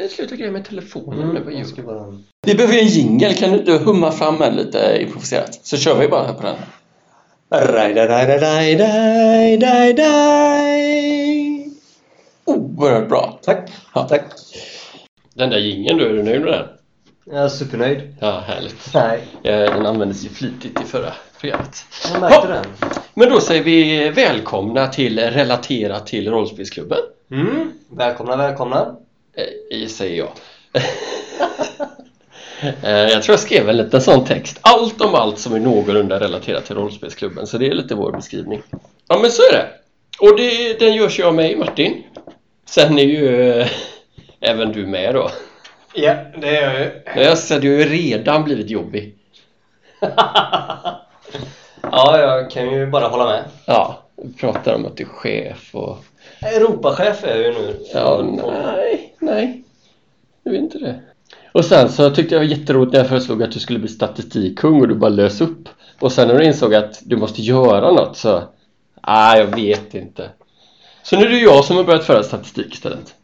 Jag slutar greja med telefonen Mm, nu på jul. bara... Vi behöver ju en jingle, kan du humma fram en lite improviserat? Så kör vi bara här på den. Oerhört bra! Tack. Ja. Tack. Den där jingeln då, är du nöjd med den? Jag är supernöjd. Ja, härligt. Nej, Den användes ju flitigt i förra programmet. jag märkte Ja. den. Men då säger vi välkomna till Relatera till rollspelsklubben. Mm. Välkomna, välkomna. Eh, säger jag. Eh, jag tror jag skrev en liten sån text. Allt om allt som är någorlunda relaterat till rollspelsklubben. Så det är lite vår beskrivning. Ja men så är det. Och det, den görs ju av mig, Martin. Sen är ju eh, även du med då. Ja, det är jag ju. Jag ser, du har ju redan blivit jobbig. ja, jag kan ju bara hålla med. Ja, du pratar om att du är chef och... Europachef är jag ju nu. Ja, nej, nej. Du är inte det. Och sen så tyckte jag det var jätteroligt när jag föreslog att du skulle bli statistikkung och du bara lös upp. Och sen när du insåg att du måste göra något så... Nej, jag vet inte. Så nu är det jag som har börjat föra statistik istället.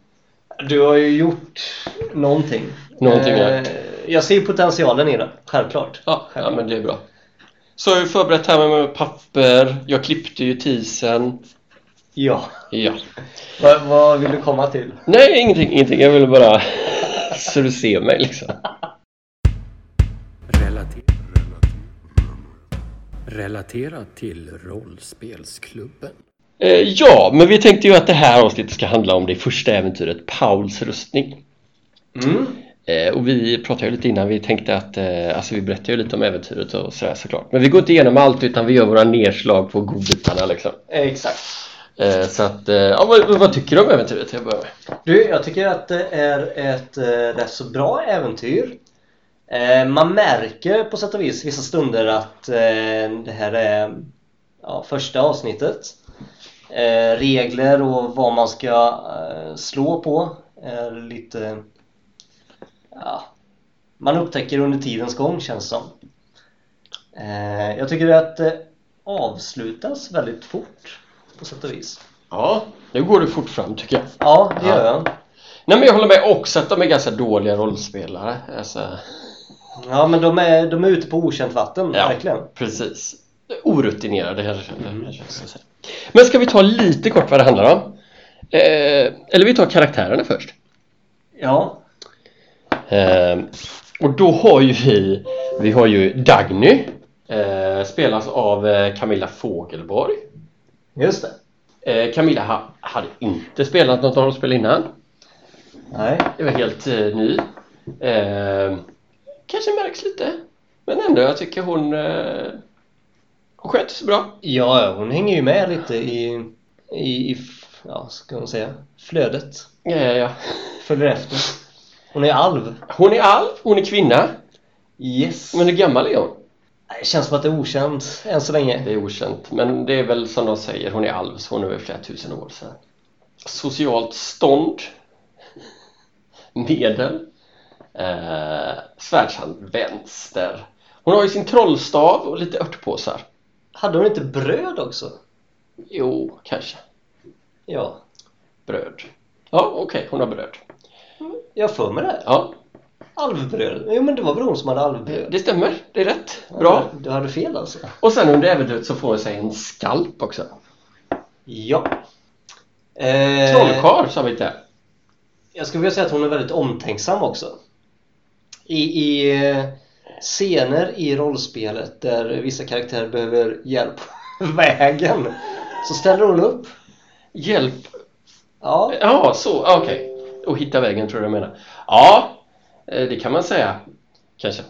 Du har ju gjort någonting. Någonting, ja. eh, Jag ser potentialen i det, självklart. Ja, ja men det är bra. Så har jag förberett här med papper. Jag klippte ju tisen. Ja. Ja. Vad, vad vill du komma till? Nej, ingenting, ingenting. Jag ville bara så du ser mig liksom. Relater Relaterat till rollspelsklubben. Eh, ja, men vi tänkte ju att det här avsnittet ska handla om det första äventyret, Pauls rustning. Mm. Eh, och vi pratade ju lite innan, vi tänkte att, eh, alltså vi berättade ju lite om äventyret och sådär såklart. Men vi går inte igenom allt utan vi gör våra nedslag på godbitarna liksom. Exakt. Eh, så att, eh, ja, vad, vad tycker du om äventyret? Jag börja med. Du, jag tycker att det är ett eh, rätt så bra äventyr. Eh, man märker på sätt och vis vissa stunder att eh, det här är ja, första avsnittet. Eh, regler och vad man ska eh, slå på är lite... Ja, man upptäcker under tidens gång känns det som. Eh, jag tycker att det avslutas väldigt fort på sätt och vis. Ja, nu går det fort fram tycker jag. Ja, det gör Ja. jag. Nej men jag håller med också att de är ganska dåliga rollspelare. Alltså, Ja men de är, de är ute på okänt vatten, Ja. verkligen. precis. Orutinerade kanske säga. Men ska vi ta lite kort vad det handlar om? Eh, eller vi tar karaktärerna först. Ja. Eh, och då har ju vi, vi har ju Dagny, eh, spelas av eh, Camilla Fogelborg. Just det. Eh, Camilla ha, hade inte spelat något rollspel innan. Nej. Det var helt eh, ny. Eh, kanske märks lite. Men ändå, jag tycker hon, eh, hon sköter sig bra. Ja, ja, hon hänger ju med lite i, i, i ja, ska man säga, flödet. Ja, ja, ja. Följer efter. Hon är alv. Hon är alv, hon är kvinna. Yes. Men hur gammal är hon? Det känns som att det är okänt än så länge. Det är okänt. Men det är väl som de säger, hon är alv så hon är väl flera tusen år. Så. Socialt stånd. Medel. Eh, Svärdshand vänster. Hon har ju sin trollstav och lite örtpåsar. Hade hon inte bröd också? Jo, kanske. Ja. Bröd. Ja, okej, hon har bröd. Jag har för mig det. Ja, Alvbröd. Jo men det var väl hon som hade alvbröd. det stämmer. Det är rätt. Bra. Du, du hade fel alltså. Och sen under äventyret så får hon sig en skalp också. Ja. Eh, Trollkarl sa vi inte. Jag skulle vilja säga att hon är väldigt omtänksam också. I, i eh, scener i rollspelet där vissa karaktärer behöver hjälp på vägen så ställer hon upp. Hjälp. Ja, Ja, så. Okej. Och hitta vägen tror jag du menar. Ja, det kan man säga. Kanske.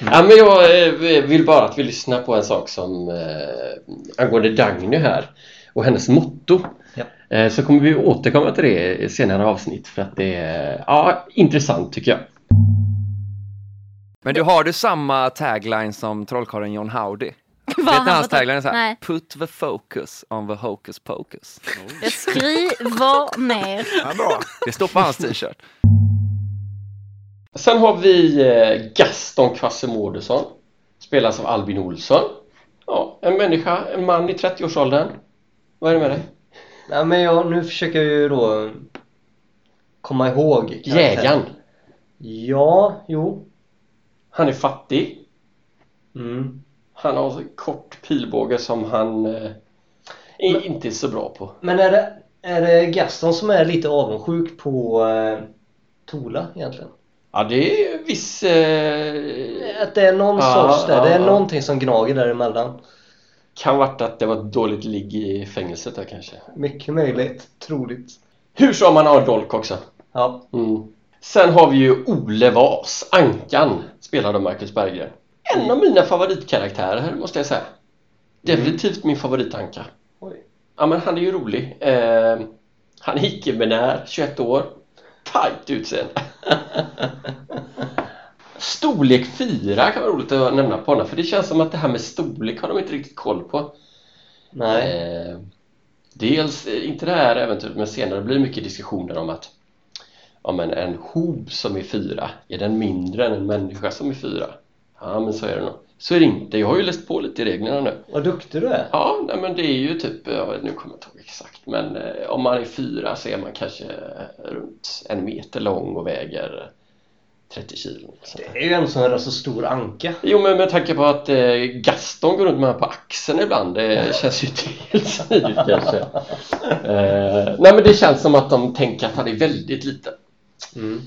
Ja, men jag eh, vill bara att vi lyssnar på en sak som eh, angående Dagny här och hennes motto. Ja. Eh, så kommer vi återkomma till det i senare avsnitt för att det är ja, intressant tycker jag. Men du har du samma tagline som trollkarlen John Howdy? Vad Vet ni han hans var- tagline är så här? Nej. Put the focus on the hocus pocus. Jag skriver ner. Ja, bra. Det står på hans t-shirt. Sen har vi eh, Gaston Quasimodoson. Spelas av Albin Olsson. Ja, en människa, en man i 30-årsåldern. Vad är det med dig? ja men jag, nu försöker jag ju då komma ihåg. Jägaren. Ja, jo. Han är fattig. Mm. Han har så kort pilbåge som han eh, är inte så bra på. Men är det, är det Gaston som är lite avundsjuk på eh, Tola egentligen? Ja, det är viss... Eh, Att det är någon Ja, sorts där, ja, det är ja. någonting som gnager däremellan. kan varit att det var ett dåligt ligg i fängelset där kanske. Mycket möjligt, troligt. Hur som man har Dolk också. Ja, Mm. Sen har vi ju Ole Vas, Ankan, spelad av Marcus Berggren. En av mina favoritkaraktärer måste jag säga. Definitivt min favoritanka. oj. Ja men han är ju rolig. Eh, han är icke-binär, 21 år. Tajt utseende. Storlek 4 kan vara roligt att nämna på honom för det känns som att det här med storlek har de inte riktigt koll på. Nej. Eh, dels, eh, inte det här äventyret, men senare blir det mycket diskussioner om att ja, men en hob som är fyra, är den mindre än en människa som är fyra? Ja, men så är det nog. Så är det inte. Jag har ju läst på lite i reglerna nu. Vad duktig du är. Ja, nej, men det är ju typ, vet, nu kommer jag inte ihåg exakt, men eh, om man är fyra så är man kanske runt en meter lång och väger 30 kilo. Så. Det är ju en sån här så stor anka. Jo, men med tanke på att eh, Gaston går runt med på axeln ibland, det känns ju inte helt smidigt kanske. Eh, nej, men det känns som att de tänker att han är väldigt liten. Mm.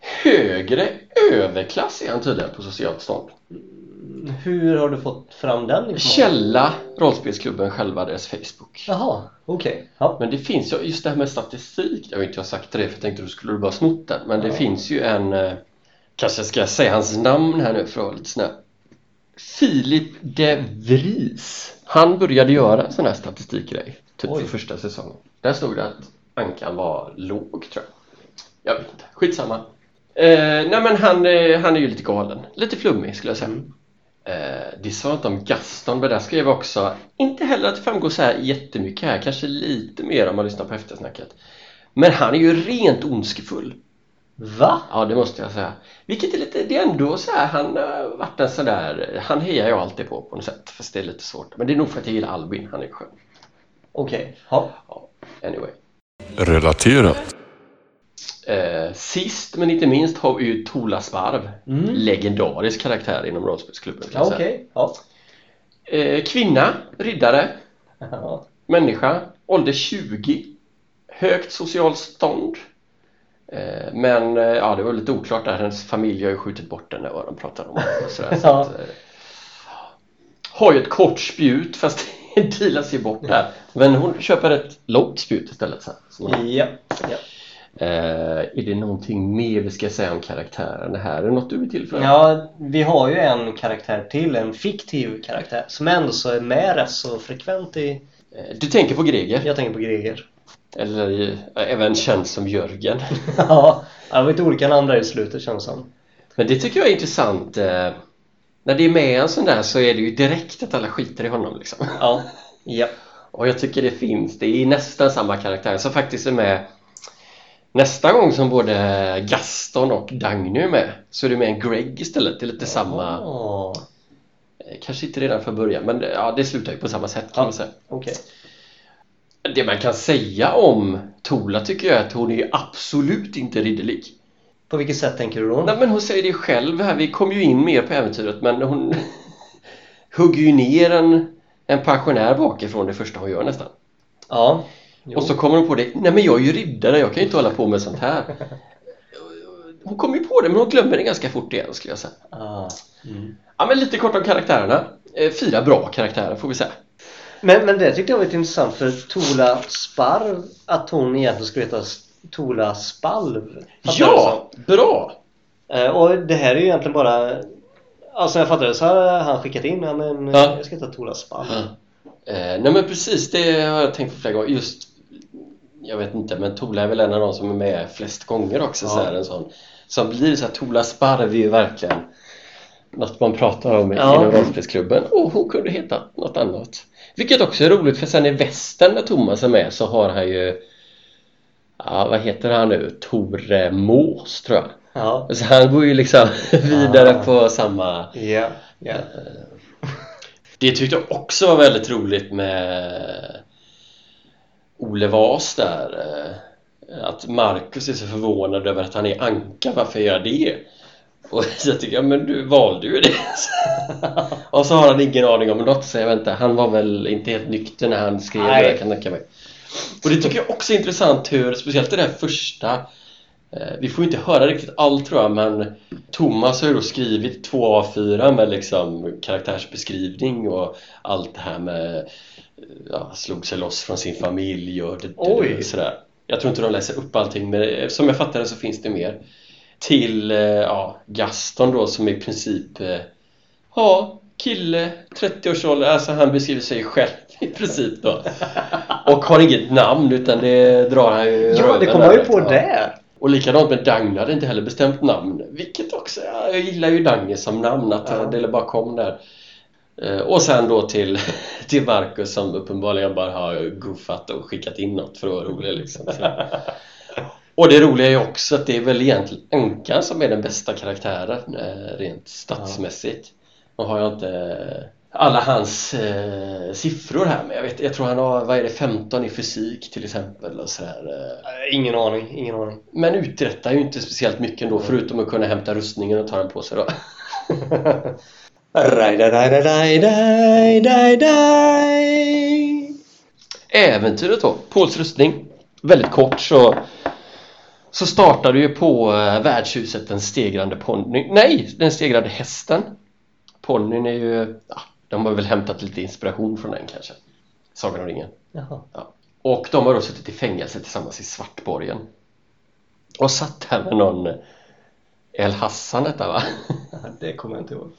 Högre överklass är han tydligen på socialt stånd. Hur har du fått fram den? Källa rollspelsklubben själva, deras Facebook. Jaha, okej. Ja. Men det finns ju, just det här med statistik, jag har inte sagt det för jag tänkte du skulle bara snott den. Men det Ja. finns ju en, eh, kanske ska jag säga hans namn här nu för att vara lite snäll. Filip de Vries. Han började göra en sån här statistikgrej, typ Oj. för första säsongen. Där stod det att Ankan var låg tror jag. Jag vet inte, skitsamma. Eh, nej men han, eh, han är ju lite galen, lite flummig skulle jag säga. Mm. Eh, det sa inte om Gaston, men där skrev jag också inte heller att det framgår så här jättemycket här, kanske lite mer om man lyssnar på eftersnacket. Men han är ju rent ondskefull. Va? Ja, det måste jag säga. Vilket är lite, det är ändå så här, han har varit en sån där, han hejar jag alltid på på något sätt, fast det är lite svårt. Men det är nog för att jag gillar Albin, han är skön. Okej. Ja. Ja, anyway. Relaterat. Eh, sist men inte minst har vi ju Tola Sparv. Mm. Legendarisk karaktär inom rollspelsklubben. Ja. Okej. Ja. Eh, kvinna, riddare, Ja. människa, ålder 20, högt socialt stånd. Eh, men eh, ja, det var lite oklart där. Hennes familj har ju skjutit bort henne vad de pratar om. Och sådär, så att, eh, har ju ett kort spjut fast det dealas ju bort där. Men hon köper ett långt spjut istället har. Ja. ja. Eh, är det någonting mer vi ska säga om karaktären här? Är det något du vill tillföra? Ja, vi har ju en karaktär till, en fiktiv karaktär som ändå så är med rätt så frekvent i... Eh, Du tänker på Greger? Jag tänker på Greger. Eller eh, även känd som Jörgen. ja, det var lite olika namn där i slutet känns det som. Men det tycker jag är intressant. eh, När det är med en sån där så är det ju direkt att alla skiter i honom liksom. Ja. Ja. Och jag tycker det finns, det är nästan samma karaktär som faktiskt är med nästa gång som både Gaston och Dagny är med så är det med en Greg istället. Det är lite samma, eh, kanske inte redan från början men det- ja, det slutar ju på samma sätt kan man säga. Okej. Det man kan säga om Tola tycker jag är att hon är absolut inte ridderlig. På vilket sätt tänker du då? Nej men hon säger det själv här, vi kom ju in mer på äventyret men hon hugger ju ner en, en pensionär bakifrån det första hon gör nästan. Ja. Jo. Och så kommer hon på det, nej men jag är ju riddare, jag kan ju inte hålla på med sånt här. Hon kommer ju på det men hon glömmer det ganska fort igen skulle jag säga. Ah. Mm. Ja men lite kort om karaktärerna. Eh, Fyra bra karaktärer får vi säga. Men, men det tyckte jag var lite intressant för Tola Sparv, att hon egentligen skulle heta Tola Spalv. Ja, bra! Eh, Och det här är ju egentligen bara... Alltså jag fattar det så har han skickat in, ja, men Ja. jag ska heta Tola Spalv. Eh, nej men precis, det har jag tänkt på flera gånger. Just, jag vet inte, men Tola är väl en av de som är med flest gånger också. Ja. Så här, en sån, som blir så här, Tola Sparv är ju verkligen något man pratar om Ja. inom rollspelsklubben. Och hon kunde heta något annat. Vilket också är roligt för sen i västern när Thomas är med så har han ju Ja, vad heter han nu? Tore Mås tror jag. Ja. Så han går ju liksom vidare Ah. på samma Ja. ja. Det tyckte jag också var väldigt roligt med Ole Vas där. att Marcus är så förvånad över att han är anka, varför gör jag det? Och jag tycker, ja men du valde ju det Och så har han ingen aning om något så jag inte, han var väl inte helt nykter när han skrev Nej. det kan tänka mig Och det tycker jag också är intressant hur, speciellt det där första eh, Vi får ju inte höra riktigt allt tror jag men Thomas har ju då skrivit två A4 med liksom karaktärsbeskrivning och allt det här med ja, slog sig loss från sin familj och det, det, det, sådär. Jag tror inte de läser upp allting men eh, som jag fattar det så finns det mer. Till eh, ja, Gaston då som i princip eh, ja, kille, 30-årsåldern, alltså han beskriver sig själv i princip då. Och har inget namn utan det drar han ju Ja, det kom man ju på ja. där! Och likadant med Dagny hade inte heller bestämt namn Vilket också, ja, jag gillar ju Dagny som namn att Ja. det bara kom där Eh, Och sen då till, till Marcus som uppenbarligen bara har goofat och skickat in något för att vara rolig liksom. Och det roliga är ju också att det är väl egentligen Ankan som är den bästa karaktären eh, rent statsmässigt Nu har jag inte eh, alla hans eh, siffror här men jag, vet, jag tror han har, vad är det, 15 i fysik till exempel och sådär eh. Eh, Ingen aning, ingen aning. Men uträttar ju inte speciellt mycket ändå förutom att kunna hämta rustningen och ta den på sig då. Äventyret då, Pauls rustning. Väldigt kort så så startar du ju på eh, värdshuset den stegrande ponnyn. Nej, den stegrande hästen. Ponnyn är ju, ja, de har väl hämtat lite inspiration från den kanske. Sagan om ringen. Jaha. Ja. Och de har då suttit i fängelse tillsammans i Svartborgen. Och satt här med någon El Hassan detta va? Det kommer jag inte ihåg.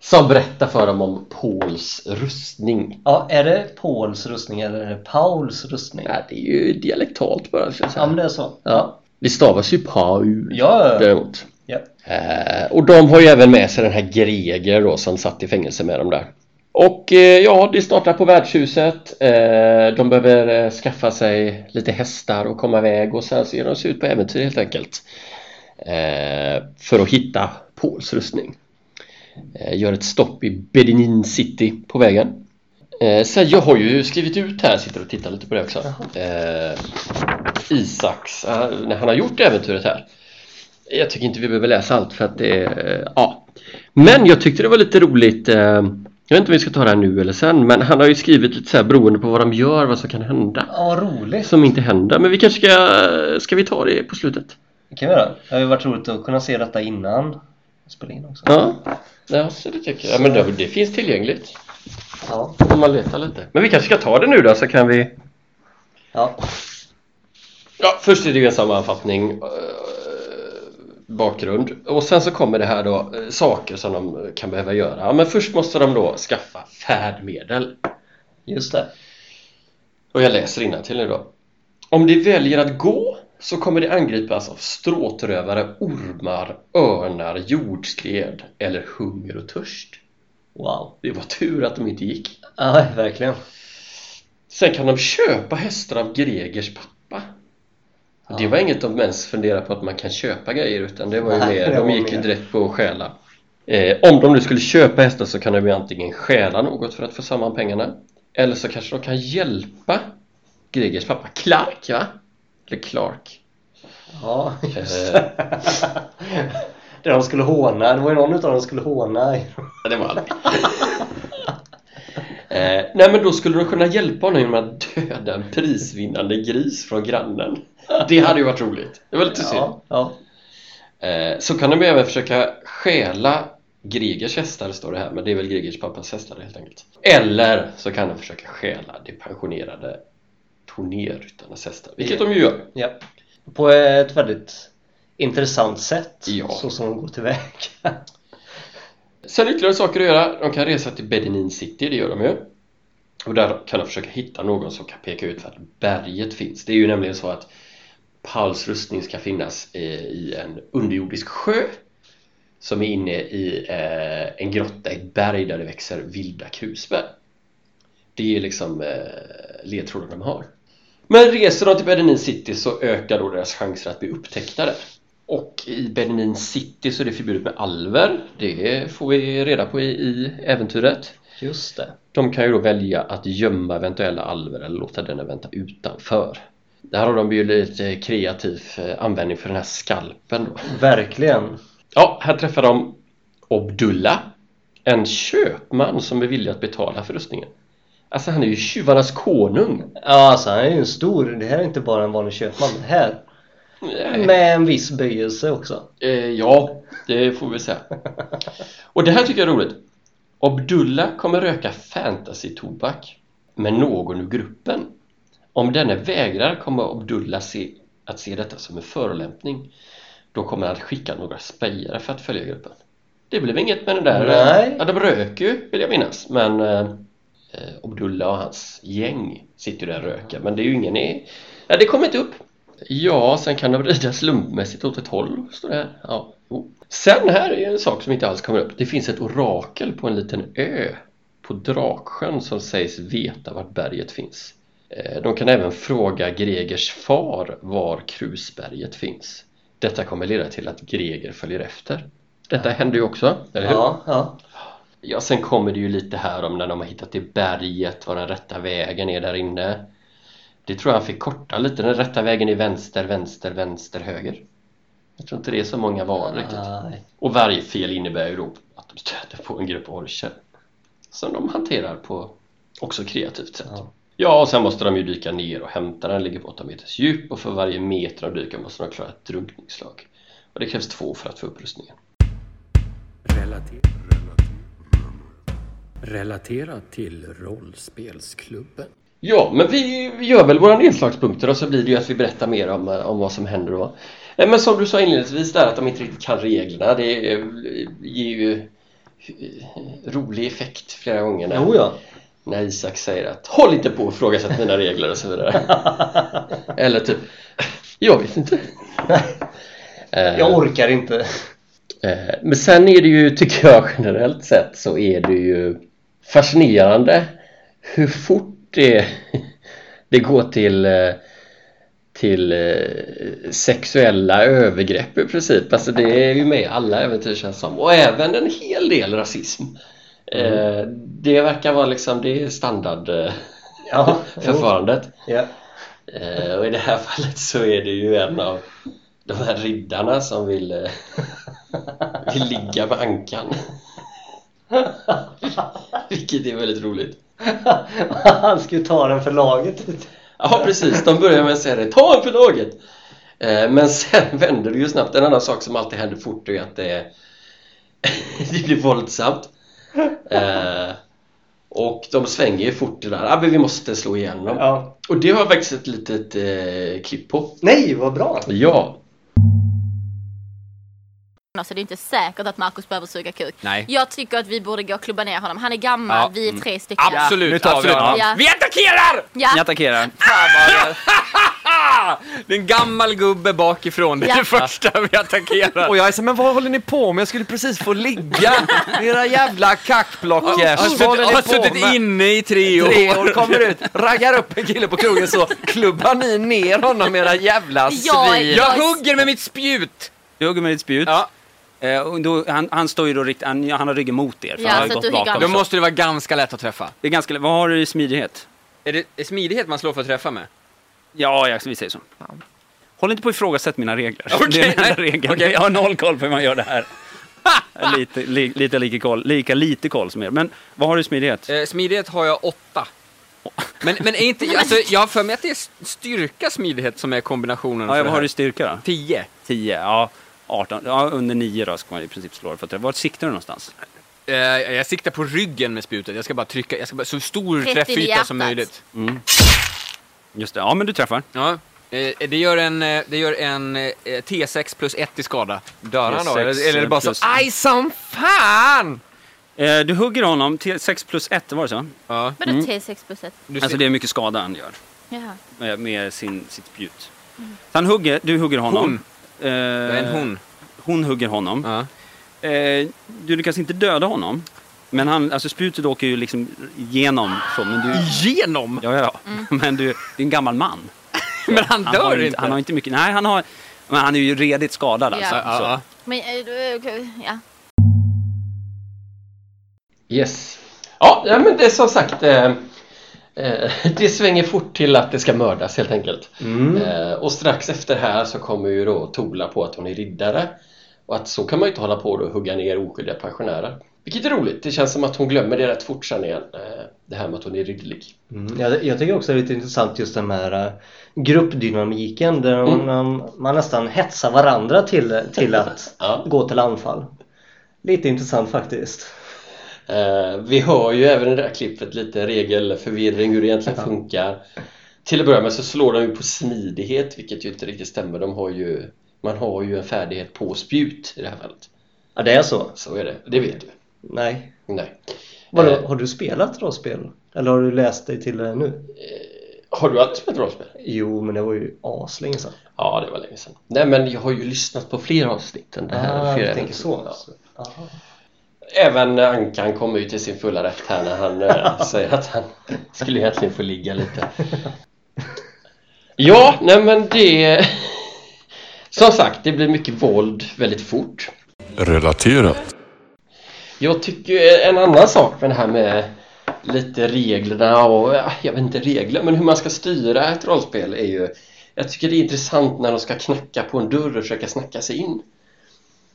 Som berättar för dem om Pauls rustning. Ja, är det Pauls rustning eller är det Pauls rustning? Nej, det är ju dialektalt bara säga. Ja, men det är så. Ja. Det stavas ju Paul Ja, däremot. ja. Eh, och de har ju även med sig den här Greger då som satt i fängelse med dem där. Och eh, ja, det startar på värdshuset. Eh, de behöver eh, skaffa sig lite hästar och komma iväg och sen så ger de sig ut på äventyr helt enkelt. För att hitta Pauls rustning. Eh, gör ett stopp i Bedenin City på vägen. Eh, så jag har ju skrivit ut här, sitter och tittar lite på det också. Eh, Isaks, eh, när han har gjort äventyret här. Jag tycker inte vi behöver läsa allt för att det är, ja. Men jag tyckte det var lite roligt, eh, jag vet inte om vi ska ta det här nu eller sen, men han har ju skrivit lite så här beroende på vad de gör, vad som kan hända. Ja, roligt. Som inte händer, men vi kanske ska, ska vi ta det på slutet? Det kan vi göra. Det har ju varit roligt att kunna se detta innan jag spelar in också. Ja, ja så det tycker jag. Ja, men det, det finns tillgängligt Ja. om man letar lite. Men vi kanske ska ta det nu då så kan vi ja. Ja, först är det ju en sammanfattning eh, bakgrund och sen så kommer det här då eh, saker som de kan behöva göra. Men först måste de då skaffa färdmedel. Just det. Och jag läser till nu då. Om de väljer att gå så kommer de angripas av stråtrövare, ormar, örnar, jordskred eller hunger och törst. Wow. Det var tur att de inte gick. Ja, verkligen. Sen kan de köpa hästar av Gregers pappa. Det var inget de ens funderade på att man kan köpa grejer utan det var ju Nej, mer, det de gick ju direkt på att stjäla. Eh, om de nu skulle köpa hästar så kan de ju antingen stjäla något för att få samman pengarna eller så kanske de kan hjälpa Gregers pappa Clark va? Eller Clark. Ja, just det. det de skulle håna. Det var ju någon utav dem som skulle håna. Ja, det var aldrig. eh, nej men då skulle de kunna hjälpa honom genom att döda en prisvinnande gris från grannen. Det hade ju varit roligt. Det var lite synd. Ja, ja. Eh, så kan de även försöka stjäla Gregers hästar står det här, men det är väl Gregers pappas hästar helt enkelt. Eller så kan de försöka stjäla de pensionerade turnéryttarnas hästar, vilket de ju gör. ja. På ett väldigt intressant sätt. Ja. Så som de går tillväga. Sen ytterligare saker att göra. De kan resa till Bedenin City, det gör de ju. Och där kan de försöka hitta någon som kan peka ut att berget finns. Det är ju nämligen så att Pauls rustning ska finnas eh, i en underjordisk sjö som är inne i eh, en grotta i ett berg där det växer vilda krusbär. Det är liksom eh, ledtråden de har. Men reser de till Bedenin City så ökar då deras chanser att bli upptäckta där. Och i Bedenin City så är det förbjudet med alver. Det får vi reda på i, i äventyret. Just det. De kan ju då välja att gömma eventuella alver eller låta den vänta utanför. Där har de ju lite kreativ eh, användning för den här skalpen då. Verkligen. Ja, här träffar de Obdulla, en köpman som är villig att betala för rustningen. Alltså han är ju tjuvarnas konung. Ja, alltså han är ju en stor. Det här är inte bara en vanlig köpman. Det här. Nej. Med en viss böjelse också. Eh, ja, det får vi säga. Och det här tycker jag är roligt. Obdulla kommer röka fantasy-tobak med någon ur gruppen. Om denne vägrar kommer Obdulla se, att se detta som en förolämpning. Då kommer han att skicka några spejare för att följa gruppen. Det blev inget med den där... Nej. Ja, de röker ju, vill jag minnas. Men eh, eh, Obdulla och hans gäng sitter ju där och röker. Men det är ju ingen i... Ja, det kommer inte upp. Ja, sen kan de vrida slumpmässigt åt ett håll, står det här. Ja, jo. Sen här är en sak som inte alls kommer upp. Det finns ett orakel på en liten ö på Draksjön som sägs veta vart berget finns. Eh, De kan även fråga Gregers far var Krusberget finns. Detta kommer leda till att Greger följer efter. Detta händer ju också, eller hur? Ja, ja. Ja, sen kommer det ju lite här om när de har hittat det berget, vad den rätta vägen är där inne. Det tror jag han fick korta lite. Den rätta vägen är vänster, vänster, vänster, höger. Jag tror inte det är så många val riktigt. Nej. Och varje fel innebär ju då att de stöter på en grupp orcher. Som de hanterar på också kreativt sätt. Ja. Ja, och sen måste de ju dyka ner och hämta den, ligger på 8 meters djup och för varje meter de dyker måste de klara ett drunkningsslag. Och det krävs två för att få upprustningen. Relater... Relaterat till rollspelsklubben. Ja, men vi gör väl våra nedslagspunkter och så blir det ju att vi berättar mer om, eh, om vad som händer då. Eh, Men som du sa inledningsvis där att de inte riktigt kan reglerna, det eh, ger ju rolig effekt flera gånger när, ja. när Isak säger att håll inte på och ifrågasätt mina regler och så vidare. Eller typ, jag vet inte. Jag orkar inte. Men sen är det ju, tycker jag generellt sett, så är det ju fascinerande hur fort det, det går till, eh, till eh, sexuella övergrepp i princip. Alltså det är ju med i alla äventyr känns som. Och även en hel del rasism. Eh, Det verkar vara liksom, det är standard eh, Ja, förfarandet. Ja. Och i det här fallet så är det ju en av de här riddarna som vill, vill ligga med ankan. Vilket är väldigt roligt. Han skulle ta den för laget. Ja precis, de börjar med att säga det. Ta en för laget! Eh, Men sen vänder det ju snabbt. En annan sak som alltid händer fort är att det, det blir våldsamt. Eh, Och de svänger ju fort det där. Ah, men vi måste slå igenom. Ja. Och det har jag faktiskt ett litet eh, klipp på. Nej, vad bra! Ja, Så det är inte säkert att Marcus behöver suga kuk. Nej. Jag tycker att vi borde gå och klubba ner honom. Han är gammal, Ja. vi är tre stycken. Absolut, nu tar vi absolut. honom. Ja. Vi attackerar! Ja. Ni attackerar. Det är en gammal gubbe bakifrån, det är Ja. det första vi attackerar. Och jag är så, men vad håller ni på med? Jag skulle precis få ligga. Era jävla kackblockers. Jag har suttit, har suttit inne i tre år. Tre år kommer ut, raggar upp en kille på krogen så klubbar ni ner honom era jävla Ja, svin. Jag hugger med mitt spjut! Du hugger med ditt spjut. Ja, Eh, då, han, han står ju då riktigt, han, han har ryggen mot er. För Ja, han har gått bakom. då måste det vara ganska lätt att träffa. Det är ganska, vad har du i smidighet? Är det är smidighet man slår för att träffa med? Ja, jag, vi säger så. Håll inte på att ifrågasätta mina regler. Okej, det är den enda regeln. Okej. Jag har noll koll på hur man gör det här. lite, li, lite lika, koll, lika lite koll som er. Men vad har du i smidighet? Eh, smidighet har jag åtta. Men, men är inte, alltså, jag har för mig att det är styrka smidighet som är kombinationen Ja, vad har du i styrka då? Tio. 10, ja. 18, ja under 9 då ska man i princip slå det. För att, vart siktar du någonstans? Eh, jag siktar på ryggen med spjutet. Jag ska bara trycka, jag ska bara, så stor träffyta som möjligt. Just det, ja men du träffar. Ja. Eh, det gör en, eh, det gör en eh, T6 plus 1 i skada. Dör han då? T6 Eller, eller är det bara så? Aj som fan! Eh, du hugger honom till 6 plus 1, var det så? Ja, Vadå T6 plus 1? du Alltså det är mycket skada han gör Jaha. med, med sin, sitt spjut. Så han hugger, du hugger honom. Hon. Eh, det är en hon. Hon hugger honom. Ja. Eh, du lyckas inte döda honom. Men han, alltså spjutet åker ju liksom igenom så, men du... Genom? Ja, ja, ja. Men du, du är en gammal man. Men han Han dör har, inte. han har inte mycket, nej han har, men han är ju redigt skadad alltså. Ja. Så. Men, eh, du- okej, ja. Yes. Ja, men det är som sagt. Eh, Eh, det svänger fort till att det ska mördas helt enkelt. Mm. Eh, och strax efter här så kommer ju då Tola på att hon är riddare. Och att så kan man ju inte hålla på och hugga ner oskyldiga pensionärer. Vilket är roligt. Det känns som att hon glömmer det rätt fort sen igen. Eh, det här med att hon är ridderlig. Mm. Jag, jag tycker också det är lite intressant just den här eh, gruppdynamiken där Mm. man, man nästan hetsar varandra till, till att Ja. gå till anfall. Lite intressant faktiskt. Eh, vi hör ju även i det här klippet lite regelförvirring hur det egentligen funkar. Till att börja med så slår de ju på smidighet vilket ju inte riktigt stämmer. De har ju, man har ju en färdighet på spjut i det här fallet. Ja, det är så? Så är det. Det vet du. Nej. Nej. Vadå, Eh, har du spelat rollspel? Eller har du läst dig till det nu? har du alltid spelat rollspel? Jo, men det var ju aslänge sedan. Ja, det var länge sedan. Nej, men jag har ju lyssnat på fler avsnitt än det här. Ah, du tänker så? Ja. Även Ankan kommer ju till sin fulla rätt här när han eh, säger att han skulle egentligen få ligga lite. Ja, nej men det... Som sagt, det blir mycket våld väldigt fort. Relaterat. Jag tycker en annan sak med det här med lite reglerna och, ja, jag vet inte regler, men hur man ska styra ett rollspel är ju Jag tycker det är intressant när de ska knacka på en dörr och försöka snacka sig in.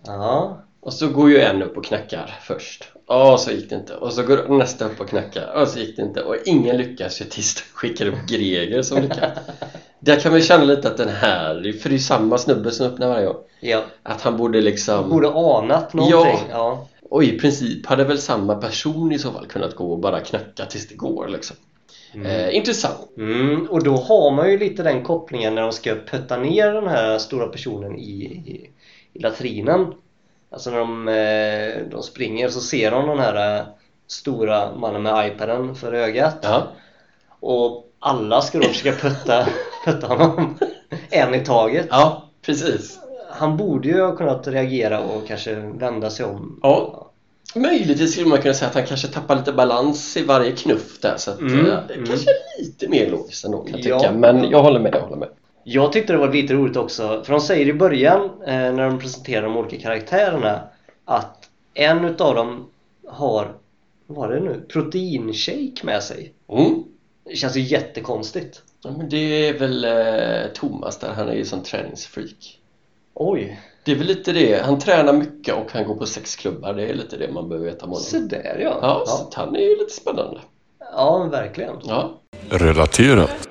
Ja. Och så går ju en upp och knackar först. Och så gick det inte. Och så går nästa upp och knackar. Och så gick det inte. Och ingen lyckas ju tills de skickar upp Greger som lyckas. Där kan man känna lite att den här, för det är ju samma snubbe som öppnar varje gång. ja. Att han borde liksom... Borde anat någonting. Ja. Och i princip hade väl samma person i så fall kunnat gå och bara knacka tills det går liksom. Eh, intressant. Mm, och då har man ju lite den kopplingen när de ska putta ner den här stora personen i, i, i latrinen. Alltså när de, eh, de springer så ser de den här eh, stora mannen med iPaden för ögat. Ja. Och alla ska då försöka putta, putta honom en i taget. ja, precis. Han borde ju ha kunnat reagera och kanske vända sig om. Ja. Möjligtvis skulle man kunna säga att han kanske tappar lite balans i varje knuff där så att Mm, eh, mm. kanske är lite mer logiskt ändå kan jag Ja, tycka. Men ja. jag håller med, jag håller med. Jag tyckte det var lite roligt också, för de säger i början eh, när de presenterar de olika karaktärerna att en utav dem har, vad var det nu, proteinshake med sig. Mm. Det känns ju jättekonstigt. Ja, men det är väl eh, Thomas där, han är ju sån träningsfreak. Oj, Det är väl lite det, han tränar mycket och han går på sexklubbar, det är lite det man behöver veta om så honom. där ja. Ja, så ja. att han är ju lite spännande. ja verkligen. Ja. Relaterat.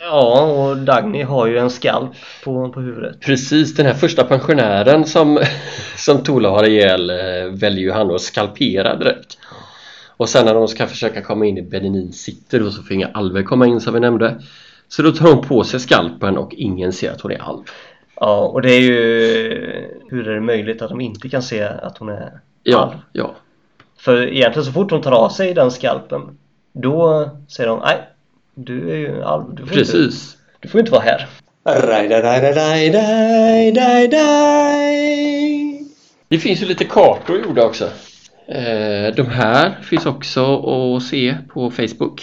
Ja, och Dagny har ju en skalp på, på huvudet. Precis, den här första pensionären som, som Tola har ihjäl eh, väljer ju han att skalpera direkt. Och sen när de ska försöka komma in i Benin sitter då så får inga alver komma in som vi nämnde. Så då tar hon på sig skalpen och ingen ser att hon är alv. Ja, och det är ju hur är det möjligt att de inte kan se att hon är Ja, alv? ja. För egentligen så fort hon tar av sig den skalpen Då säger de nej Du är ju alv, du får, inte, Precis. du får inte vara här Det finns ju lite kartor gjorda också. Eh, de här finns också att se på Facebook.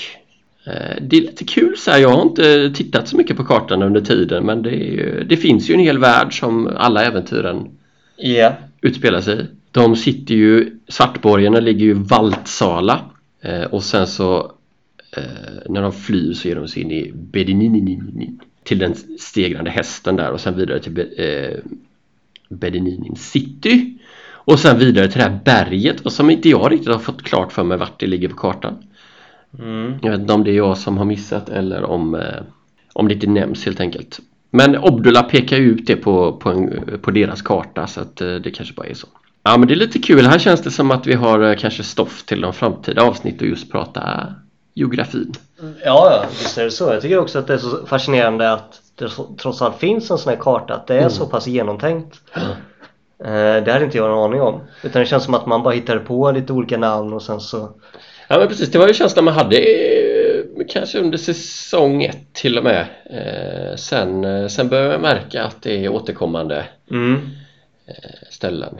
Eh, det är lite kul så här. Jag har inte tittat så mycket på kartan under tiden men det, är ju, det finns ju en hel värld som alla äventyren Ja, utspelar sig i. De sitter ju, Svartborgarna ligger ju i Valtsala eh, och sen så när de flyr så ger de sig in i Bedininin till den stegrande hästen där och sen vidare till Be, eh, Bedininin city och sen vidare till det här berget och som inte jag riktigt har fått klart för mig vart det ligger på kartan. mm. Jag vet inte om det är jag som har missat eller om, eh, om det inte nämns helt enkelt. Men Obdula pekar ju ut det på, på, en, på deras karta så att eh, det kanske bara är så. Ja men det är lite kul. Här känns det som att vi har eh, kanske stoff till de framtida avsnitt och just prata geografin. ja, ja, visst är det så Jag tycker också att det är så fascinerande att det trots allt finns en sån här karta Att det är så pass genomtänkt Eh, Det hade inte jag en aning om Utan det känns som att man bara hittar på lite olika namn och sen så Ja men precis, det var ju känslan man hade eh, kanske under säsong ett till och med. Eh, sen, sen började jag märka att det är återkommande mm. ställen.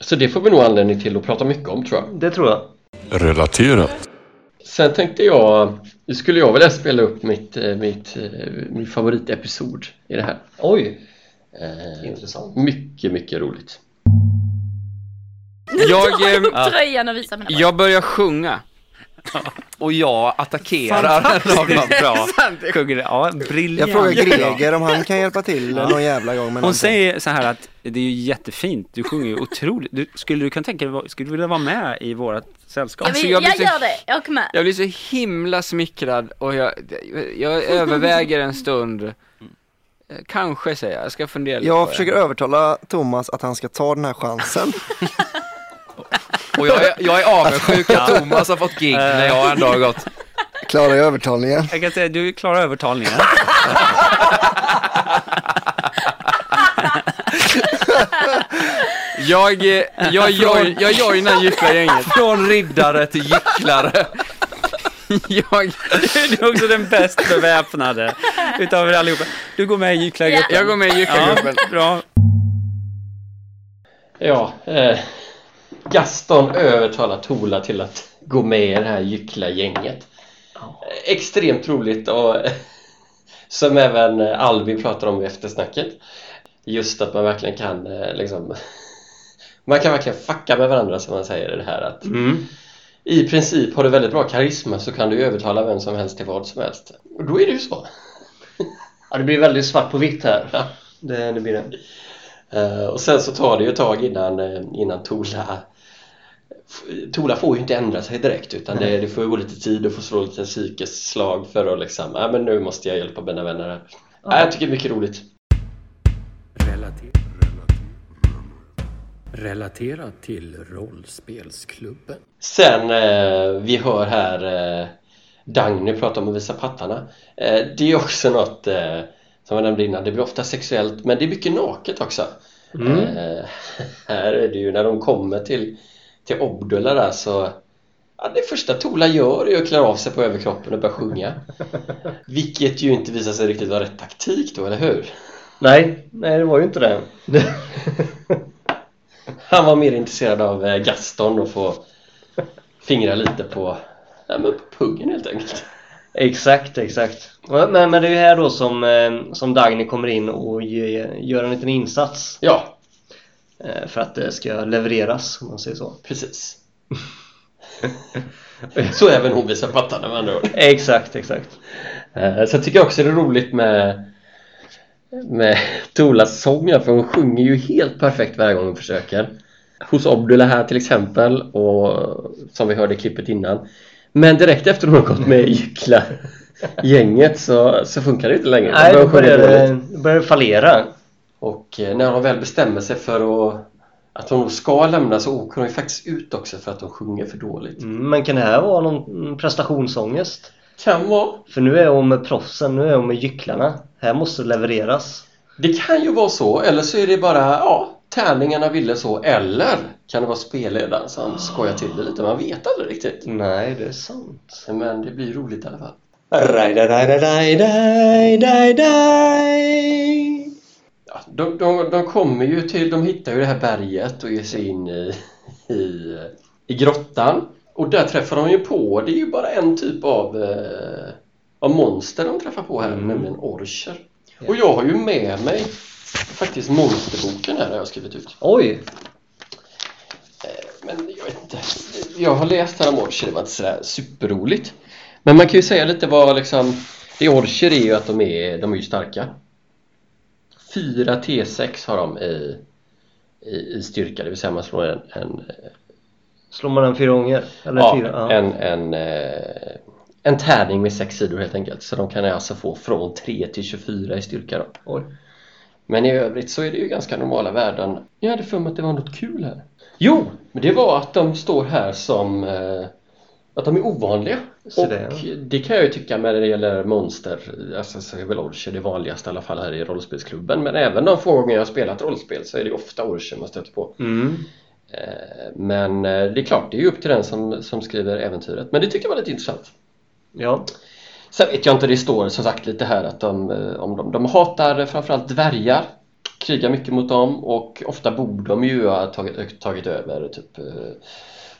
Så det får vi nog anledning till att prata mycket om tror jag. Det tror jag Relaterat. Sen tänkte jag, nu skulle jag vilja spela upp mitt, eh, mitt, eh, min favoritepisod i det här. Oj, Eh, intressant mycket, mycket roligt. Jag, ehm, Tröjan och visa mina jag börjar sjunga. Och jag attackerar. Bra. Sjunger. Ja, briljant. Jag frågar Greger om han kan hjälpa till Ja. någon jävla gång med Hon någonting. säger så här att det är ju jättefint, du sjunger ju otroligt. Du, skulle du kunna tänka dig, skulle du vilja vara med i vårt sällskap? Jag, vill, jag jag, så- gör det, jag åker med. Jag blir så himla smickrad och jag, jag överväger en stund. Eh, Kanske säger jag, jag ska fundera lite på Jag det. försöker övertala Thomas att han ska ta den här chansen. Och jag är, jag är avundsjuk att Thomas har fått gig när jag ändå har gått. Klara övertalningen. Jag kan säga, du klarar övertalningen. Jag, eh, jag, jag, jag joinar gycklargänget. Från riddare till gycklare. Jag, Du är också den bäst beväpnade utav er allihopa. Du går med i gycklargruppen. jag går med i gycklargruppen. Ja, bra. Ja, eh, Gaston övertalar Tola till att gå med i det här gycklargänget. Extremt roligt och eh, som även Albin pratar om i eftersnacket. Just att man verkligen kan eh, liksom Man kan verkligen fucka med varandra som man säger det här att Mm. i princip har du väldigt bra karisma så kan du övertala vem som helst till vad som helst. Och då är det ju så. Ja, det blir väldigt svart på vitt här. Ja. Det, det blir det. Eh, och sen så tar det ju ett tag innan, eh, innan Tola Tola får ju inte ändra sig direkt utan det, det får gå lite tid och få slå lite psykiskt slag för att liksom, ja men nu måste jag hjälpa mina vänner här. Ja, jag tycker det är mycket roligt. Relater. Relaterat till rollspelsklubben. Sen eh, vi hör här eh, Dagny prata om att visa pattarna. Eh, det är också något eh, som jag nämnde innan, det blir ofta sexuellt men det är mycket naket också. Eh, här är det ju när de kommer till, till Obdula där så ja, det första Tola gör är att klä av sig på överkroppen och börja sjunga. Vilket ju inte visar sig riktigt vara rätt taktik då, eller hur? Nej, nej det var ju inte det. Han var mer intresserad av eh, Gaston och få fingra lite på, ja, men på pungen helt enkelt. Exakt, exakt. Men, men det är ju här då som, eh, som Dagny kommer in och ge, gör en liten insats Ja, eh, för att det ska levereras, om man säger så. precis. Så även hon visar pattarna med andra ord. Exakt, exakt. Eh, Så jag tycker också det är roligt med med Tolas sång för hon sjunger ju helt perfekt varje gång hon försöker. Hos Obdula här till exempel och som vi hörde i klippet innan. Men direkt efter hon har gått med i gycklargänget så, så funkar det inte längre. Nej, Då börjar det börjar fallera. Och eh, när hon väl bestämmer sig för att att hon ska lämna så åker hon ju faktiskt ut också för att hon sjunger för dåligt. Mm, Men kan det här vara någon prestationsångest? Kan vara. För nu är hon med proffsen, nu är hon med gycklarna. Här måste det levereras. Det kan ju vara så, eller så är det bara, ja, tärningarna ville så, eller kan det vara spelledaren som skojar till det lite, man vet aldrig riktigt. Nej, det är sant. Men det blir roligt i alla fall. Ja, de, de, de kommer ju till, de hittar ju det här berget och ger sig in i, i, i grottan. Och där träffar de ju på, det är ju bara en typ av, eh, av monster de träffar på här, nämligen orcher. Och jag har ju med mig faktiskt monsterboken här, har jag skrivit ut. Oj! Men jag vet inte. Jag har läst här om orcher, det var inte sådär superroligt. Men man kan ju säga lite vad liksom Det orcher är ju att de är, de är ju starka. 4 T6 har de i, i, i styrka, det vill säga man slår en, en Slår man den fyra gånger? Eller ja, fyra? Ja. En, en, eh, en tärning med sex sidor helt enkelt. Så de kan alltså få från 3 till 24 i styrka då. Oj. Men i övrigt så är det ju ganska normala värden. Jag hade för mig att det var något kul här. Jo! Men det var att de står här som eh, att de är ovanliga. Så och det, det, kan jag ju tycka med när det gäller monster. Alltså så är väl orcher det vanligaste i alla fall här i rollspelsklubben. Men även de få gånger jag har spelat rollspel så är det ofta orcher man stöter på. Mm. Eh, Men eh, det är klart, det är ju upp till den som, som skriver äventyret. Men det tycker jag var lite intressant. Ja. Sen vet jag inte, det står som sagt lite här att de, eh, om de, de hatar framförallt dvärgar krigar mycket mot dem och ofta bor de ju ha tagit, tagit över typ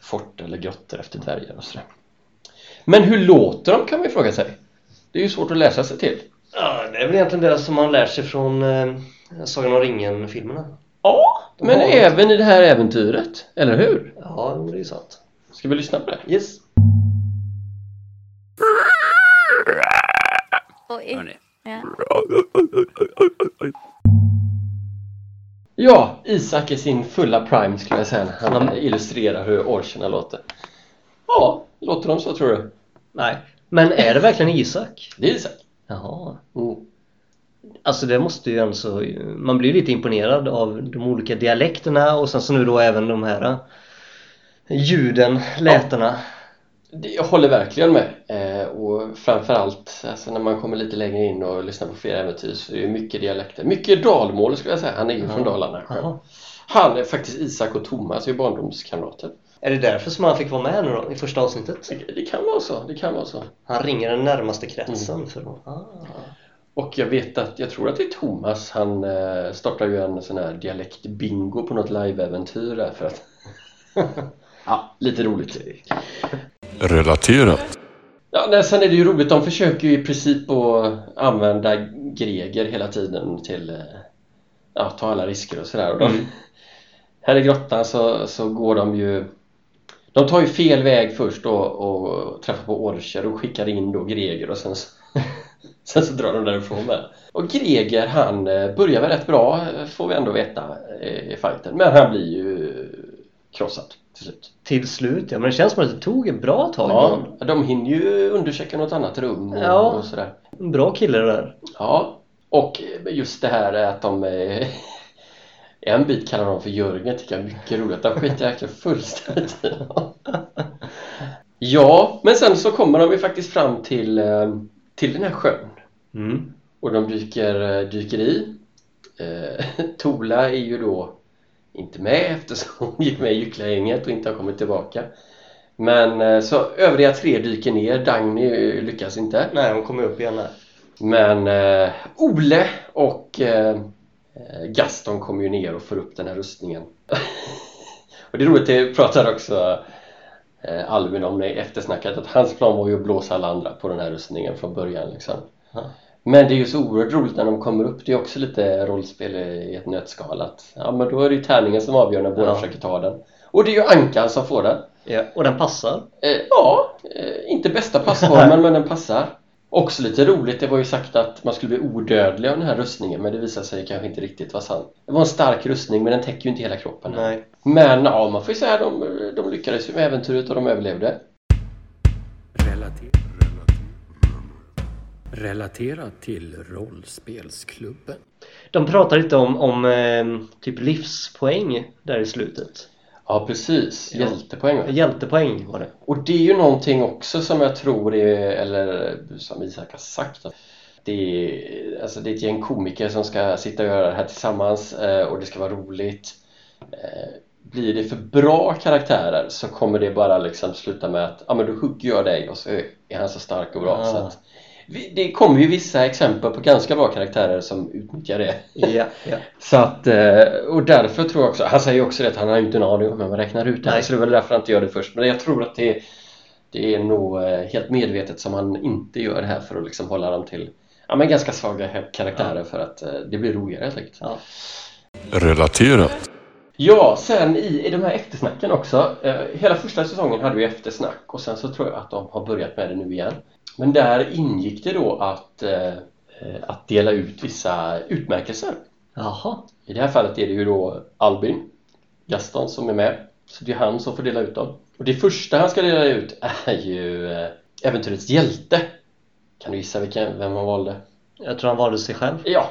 fort eller grottor efter dvärgar och sådär. Men hur låter de kan man ju fråga sig. Det är ju svårt att läsa sig till. ja, det är väl egentligen det som man lär sig från eh, Sagan om ringen-filmerna. Ja, men Var... även i det här äventyret, eller hur? Ja, det är sant. Ska vi lyssna på det? Yes. Oj. Ja. Ja, Isak i sin fulla prime skulle jag säga. Han illustrerar hur orcherna låter. Ja, låter de så tror du? Nej. Men är det verkligen Isak? Det är Isak. Jaha. Mm. Alltså det måste ju alltså, man blir lite imponerad av de olika dialekterna och sen så nu då även de här eh, ljuden, lätena. Det- Jag håller verkligen med. Eh, och framförallt alltså när man kommer lite längre in och lyssnar på fler äventyr så är det mycket dialekter. Mycket dalmål skulle jag säga. Han är ju från Dalarna själv. Han är faktiskt Isak och Thomas är barndomskamrater. Är det därför som han fick vara med nu då, i första avsnittet? Det- Det kan vara så. Det kan vara så. Han ringer den närmaste kretsen för att... Ah. Och jag vet att, jag tror att det är Thomas, han eh, startar ju en sån här dialektbingo på något live-äventyr där för att Ja, lite roligt. Relaterat. Ja, nej, sen är det ju roligt, de försöker ju i princip att använda Greger hela tiden till eh, ja, ta alla risker och sådär. Och de, Här i grottan så, så går de ju de tar ju fel väg först och, och träffar på orcher och skickar in då Greger och sen så, sen så drar de därifrån med. Och Greger han eh, börjar väl rätt bra eh, får vi ändå veta eh, i fighten men han blir ju krossad till slut. Till slut ja, men det känns som att det tog ett bra tag Ja, de hinner ju undersöka något annat rum och, Ja. och sådär. En bra kille det där. Ja, och just det här är att de en bit kallar de för Jörgen tycker jag är mycket roligt. De skiter verkligen fullständigt. Ja, men sen så kommer de ju faktiskt fram till, till den här sjön Mm. och de dyker, eh, dyker i. Eh, Tola är ju då inte med eftersom hon gick med i gycklargänget och inte har kommit tillbaka. Men eh, så övriga tre dyker ner. Dagny lyckas inte. Nej, hon kommer upp igen här. Men eh, Ole och eh, Gaston kommer ju ner och får upp den här rustningen. och det är roligt, det pratar också Albin om i eftersnacket att hans plan var ju att blåsa alla andra på den här rustningen från början liksom. Ja. Men det är ju så oerhört roligt när de kommer upp. Det är också lite rollspel i ett nötskal att ja men då är det ju tärningen som avgör när båda Ja. försöker ta den. Och det är ju Ankan som får den. Ja, och den passar. Eh, ja, eh, inte bästa passformen men den passar. Också lite roligt, det var ju sagt att man skulle bli odödlig av den här rustningen men det visade sig kanske inte riktigt vara sant. Det var en stark rustning men den täcker ju inte hela kroppen. Nej. Men ja, man får ju säga att de, de lyckades ju med äventyret och de överlevde. Relater, Relaterat till rollspelsklubben. De pratar lite om, om eh, typ livspoäng där i slutet. Ja, precis. Ja. Hjältepoäng. va? Hjältepoäng var det. Och det är ju någonting också som jag tror är, eller som Isak har sagt att det är, alltså det är ett gäng komiker som ska sitta och göra det här tillsammans eh, och det ska vara roligt. Blir det för bra karaktärer så kommer det bara liksom sluta med att ja men då hugger jag dig och så är han så stark och bra. Ah. Så att, det kommer ju vissa exempel på ganska bra karaktärer som utnyttjar det. Ja, ja. Så att, eh, och därför tror jag också, han säger ju också det att han har inte en aning om hur man räknar ut det här så det är väl därför han inte gör det först men jag tror att det, det är nog eh, helt medvetet som han inte gör det här för att liksom hålla dem till ja, men ganska svaga karaktärer för att eh, det blir roligare helt enkelt. Ja. Relaterat. Ja, sen i, i de här eftersnacken också. Eh, hela första säsongen hade vi eftersnack och sen så tror jag att de har börjat med det nu igen. Men där ingick det då att, eh, eh, att dela ut vissa utmärkelser. Jaha. I det här fallet är det ju då Albin, Gaston som är med. Så det är han som får dela ut dem. Och det första han ska dela ut är ju eh, äventyrets hjälte. Kan du gissa vilken, vem han valde? Jag tror han valde sig själv. Ja.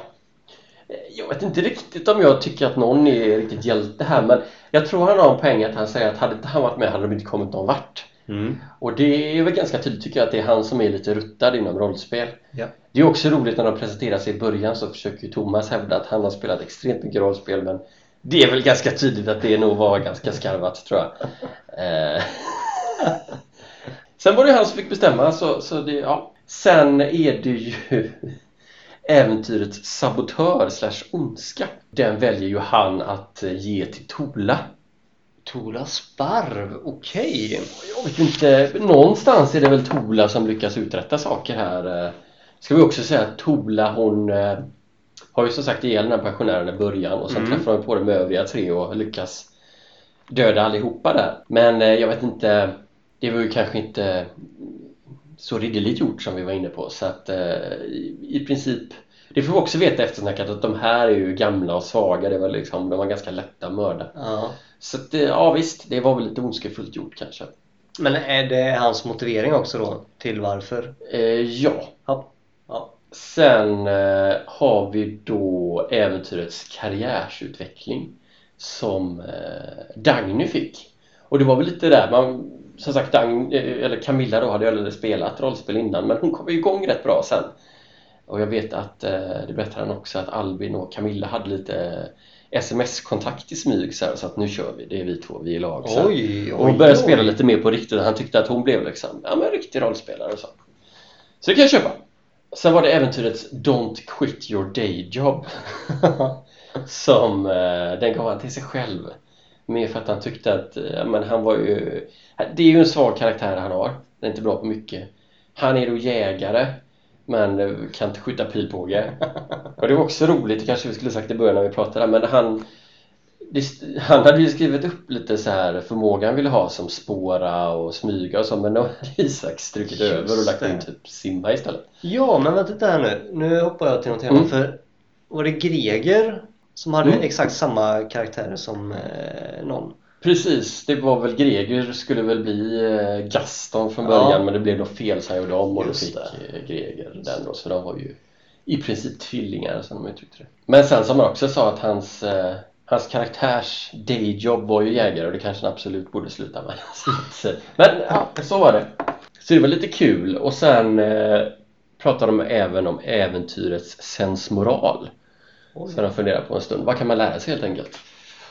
Eh, Jag vet inte riktigt om jag tycker att någon är riktigt hjälte här men jag tror han har en poäng att han säger att hade inte han varit med hade de inte kommit någon vart. Mm. Och det är väl ganska tydligt tycker jag att det är han som är lite ruttad inom rollspel. Ja. Det är också roligt när de presenterar sig i början så försöker ju Thomas hävda att han har spelat extremt mycket rollspel men det är väl ganska tydligt att det nog var ganska skarvat tror jag. Eh. Sen var det han som fick bestämma så, så det, ja. Sen är det ju äventyrets sabotör slash ondska. Den väljer ju han att eh, ge till Tola. Tola Sparv, okej. Jag vet inte, någonstans är det väl Tola som lyckas uträtta saker här. Eh, Ska vi också säga att Tola hon eh, har ju som sagt ihjäl den här pensionären i början och sen Mm. träffar hon på med övriga tre och lyckas döda allihopa där. Men jag vet inte, det var ju kanske inte så ridderligt gjort som vi var inne på så att eh, i, princip det får vi också veta efter snacket att de här är ju gamla och svaga det var liksom, de var ganska lätta att mörda Ja. så att, eh, ja visst, det var väl lite ondskefullt gjort kanske Men är det hans motivering också då? Till varför? eh, Ja, Ja. ja. Sen eh, har vi då äventyrets karriärsutveckling som eh, Dagny fick. Och det var väl lite där man, som sagt Dagny, eh, eller Camilla då hade ju aldrig spelat rollspel innan men hon kom igång rätt bra sen. Och jag vet att, eh, det berättade han också, att Albin och Camilla hade lite sms-kontakt i smyg så, här, så att nu kör vi, det är vi två, vi är i lag. Så här. Oj, Och hon började spela lite mer på riktigt och han tyckte att hon blev liksom, ja men en riktig rollspelare och så. Så det kan jag köpa. Sen var det äventyrets Don't Quit Your Day Job som eh, den gav han till sig själv. Mer för att han tyckte att, eh, ja, men han var ju Det är ju en svag karaktär han har. Den är inte bra på mycket. Han är då jägare men eh, kan inte skjuta pilbåge. Och det var också roligt, det kanske vi skulle sagt i början när vi pratade men han han hade ju skrivit upp lite så här förmåga han ville ha som spåra och smyga och så men då hade Isak strukit Just över och lagt in typ simma istället. Ja, men vänta lite här nu. Nu hoppar jag till något annat. Mm. För var det Greger som hade Mm. exakt samma karaktär som eh, någon? Precis, det var väl Greger skulle väl bli eh, Gaston från Ja. början men det blev då fel så han gjorde om och då Just fick eh, Greger den då så de var ju i princip tvillingar som de uttryckte det. Men sen som man också sa att hans, eh, hans karaktärs dayjob var ju jägare och det kanske han absolut borde sluta med. Eh, men ja, så var det. Så det var lite kul och sen eh, pratade de även om äventyrets sensmoral. Så de funderade på en stund. Vad kan man lära sig helt enkelt?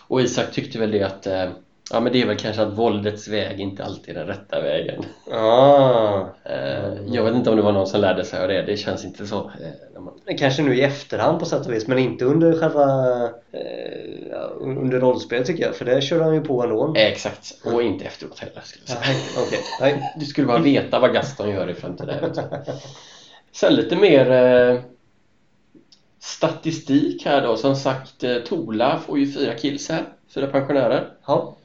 Och Isak tyckte väl det att eh, Ja men det är väl kanske att våldets väg inte alltid är den rätta vägen. Ah. Eh, jag vet inte om det var någon som lärde sig av det. Det känns inte så. Eh, man... Kanske nu i efterhand på sätt och vis, men inte under själva under rollspel tycker jag, för det körde han ju på ändå. Exakt. Och inte efteråt heller. Skulle jag säga. Okej. Nej. Du skulle bara veta vad Gaston gör i framtida äventyr. Sen lite mer statistik här då. Som sagt, eh, Tola får ju fyra kills här. Fyra pensionärer. Ja.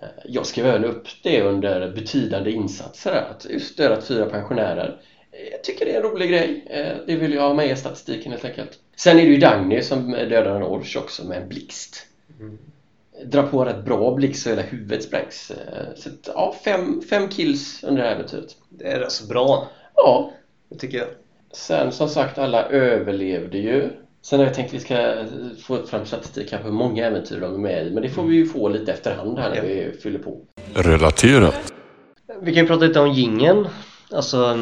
Eh, Jag skrev även upp det under betydande insatser att just dödat fyra pensionärer. Eh, Jag tycker det är en rolig grej. Det vill jag ha med i statistiken helt enkelt. Sen är det ju Dagny som dödar en orch också med en blixt. Drar på rätt bra blixt så hela huvudet sprängs. Så att, ja, fem, fem kills under det här äventyret. Det är rätt så bra, Ja, det tycker jag. Sen som sagt alla överlevde ju. Sen har jag tänkt att vi ska få fram statistik på hur många äventyr de är med i. Men det får vi ju få lite efterhand här när Ja. vi fyller på. Relaterat. Vi kan ju prata lite om jingeln. Alltså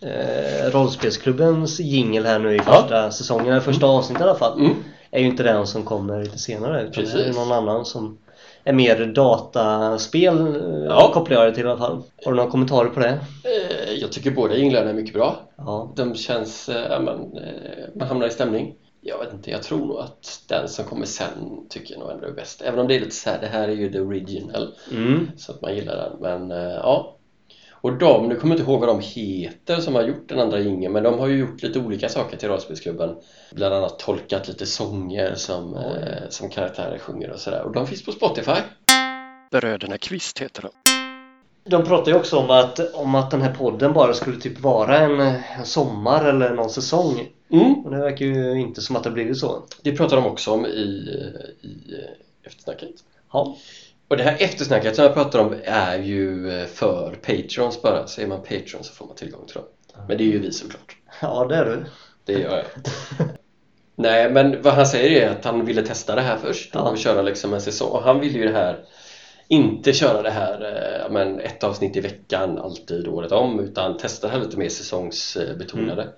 eh, rollspelsklubbens jingel här nu i Ja. första säsongen, eller första avsnittet i alla fall. Mm. Är ju inte den som kommer lite senare. Utan det är Precis. någon annan som är mer dataspel eh, Ja. kopplar jag det till i alla fall. Har du några kommentarer på det? Eh, Jag tycker båda jinglarna är mycket bra. Ja. De känns, eh, man, man hamnar i stämning. Jag vet inte, jag tror nog att den som kommer sen tycker jag nog ändå är bäst. Även om det är lite så här, det här är ju the original. Mm. Så att man gillar den. Men ja. Och de, nu kommer jag inte ihåg vad de heter som har gjort den andra jingeln. Men de har ju gjort lite olika saker till rollspelsklubben. Bland annat tolkat lite sånger som, eh, som karaktärer sjunger och sådär. Och de finns på Spotify. Bröderna Kvist heter de. De pratar ju också om att, om att den här podden bara skulle typ vara en, en sommar eller någon säsong. Mm. Och det verkar ju inte som att det har blivit så. Det pratar de också om i, i eftersnacket. Ja. Och det här eftersnacket som jag pratar om är ju eh, för Patrons bara. Så är man Patron så får man tillgång till dem. Men det är ju vi såklart. Ja, det är du. Det gör jag. Nej, men vad han säger är att han ville testa det här först Ja. och köra liksom en säsong. Och han ville ju det här inte köra det här eh, men ett avsnitt i veckan alltid året om utan testa det här lite mer säsongsbetonade.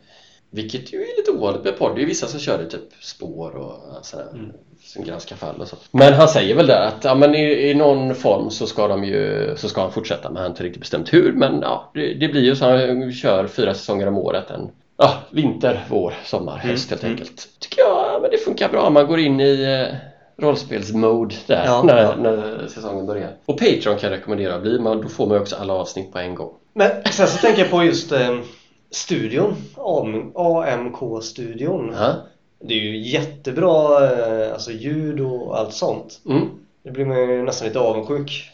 Vilket ju är lite ovanligt med podd. Det är vissa som kör det typ spår och sådär. Mm. Som granskar fall och så. Men han säger väl där att ja, men i, i någon form så ska de ju så ska han fortsätta men han har inte riktigt bestämt hur. Men ja, det, det blir ju så han kör fyra säsonger om året. En, ja, vinter, vår, sommar, höst helt mm. enkelt. Tycker jag ja, men det funkar bra. Man går in i eh, rollspelsmode där Ja, när, ja. när säsongen börjar. Och Patreon kan jag rekommendera att bli. Men då får man också alla avsnitt på en gång. Men sen så tänker jag på just eh, studion. AM, AMK-studion. Det är ju jättebra eh, alltså ljud och allt sånt. Mm. Det blir man ju nästan lite avundsjuk.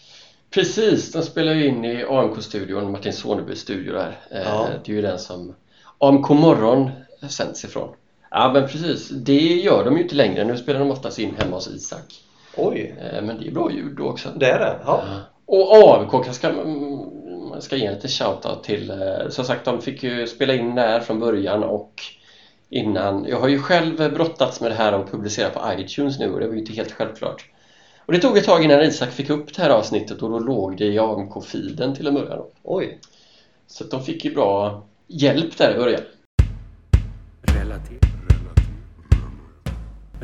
Precis, de spelar ju in i AMK-studion, Martin Sonebys studio där. Eh, Ja. Det är ju den som AMK morgon sänds ifrån. Ja men precis, det gör de ju inte längre. Nu spelar de oftast in hemma hos Isak. Oj, Eh, Men det är bra ljud då också. det är det? Ja. Och AMK kanske ska, man ska ge en liten shoutout till. eh, Som sagt, de fick ju spela in där från början och innan. Jag har ju själv brottats med det här och publicera på iTunes nu och det var ju inte helt självklart. Och det tog ett tag innan Isak fick upp det här avsnittet och då låg det i AMK-feeden till en början. Oj. Så de fick ju bra hjälp där i början. Relater.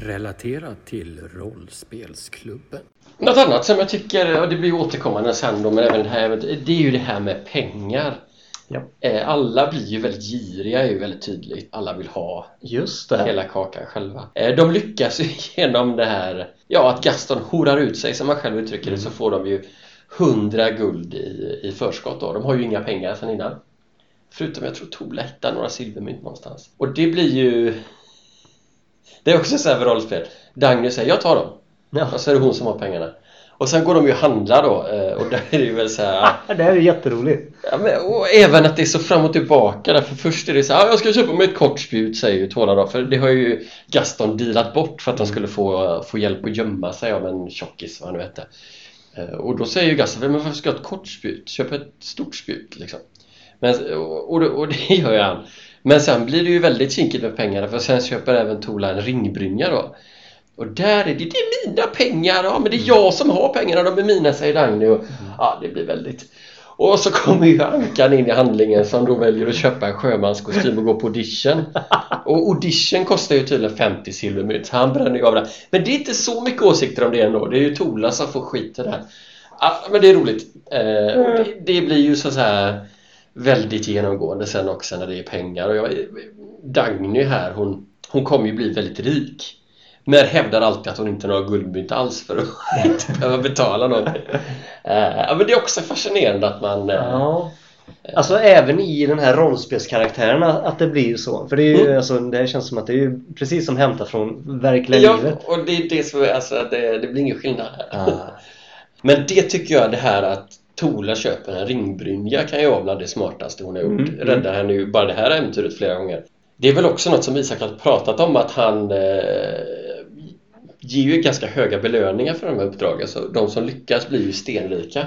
Relaterat till rollspelsklubben. Något annat som jag tycker, och det blir ju återkommande sen då, men även det här, det är ju det här med pengar. Ja. Eh, Alla blir ju väldigt giriga, är ju väldigt tydligt. Alla vill ha Just det. hela kakan själva. Eh, De lyckas ju genom det här, ja att Gaston horar ut sig som man själv uttrycker det så får de ju 100 guld i, i förskott då. De har ju inga pengar sedan innan. Förutom jag tror Tola hittar några silvermynt någonstans. Och det blir ju... Det är också så här för rollspel. Dagny säger jag tar dem. Ja. Och så är det hon som har pengarna. Och sen går de ju och handlar då eh, och där är det ju väl så här... Det här är jätteroligt. Ja, men, och även att det är så fram och tillbaka där, för först är det så här, "Ah, jag ska köpa mig ett kortspjut säger ju Tola då, för det har ju Gaston dealat bort för att de skulle få, få hjälp att gömma sig av en tjockis, vad han nu hette. Eh, Och då säger ju Gaston, men varför ska jag ha ett kortspjut? Köp ett stort spjut liksom. Men, och, och, det- och det gör ju han. Men sen blir det ju väldigt kinkigt med pengarna för sen köper även Tola en ringbrynja då. Och där är det, det är mina pengar, ja men det är jag som har pengarna, de är mina säger Dagny och ja det blir väldigt och så kommer ju Ankan in i handlingen som då väljer att köpa en sjömanskostym och gå på audition. Och audition kostar ju tydligen 50 silvermynt, så han bränner ju av det. Men det är inte så mycket åsikter om det ändå. Det är ju Tola som får skit i det här. Ja, men det är roligt. Eh, och det, det blir ju så här väldigt genomgående sen också när det är pengar. Och jag, Dagny här, hon, hon kommer ju bli väldigt rik. Men hävdar alltid att hon inte har några guldmynt alls för att inte behöva betala någonting. Ja, men det är också fascinerande att man... eh, Ja. Alltså även i den här rollspelskaraktären att det blir så. För det, är ju, Mm. alltså, det känns som att det är precis som hämtat från verkliga Ja, livet. och det är det som är, alltså, det, det blir ingen skillnad. Ah. Men det tycker jag, det här att Tola köper en ringbrynja kan ju vara bland det smartaste hon har gjort. Mm, mm. Räddar henne ju bara det här äventyret flera gånger. Det är väl också något som Isak har pratat om att han eh, ger ju ganska höga belöningar för de här uppdragen. Så de som lyckas blir ju stenrika.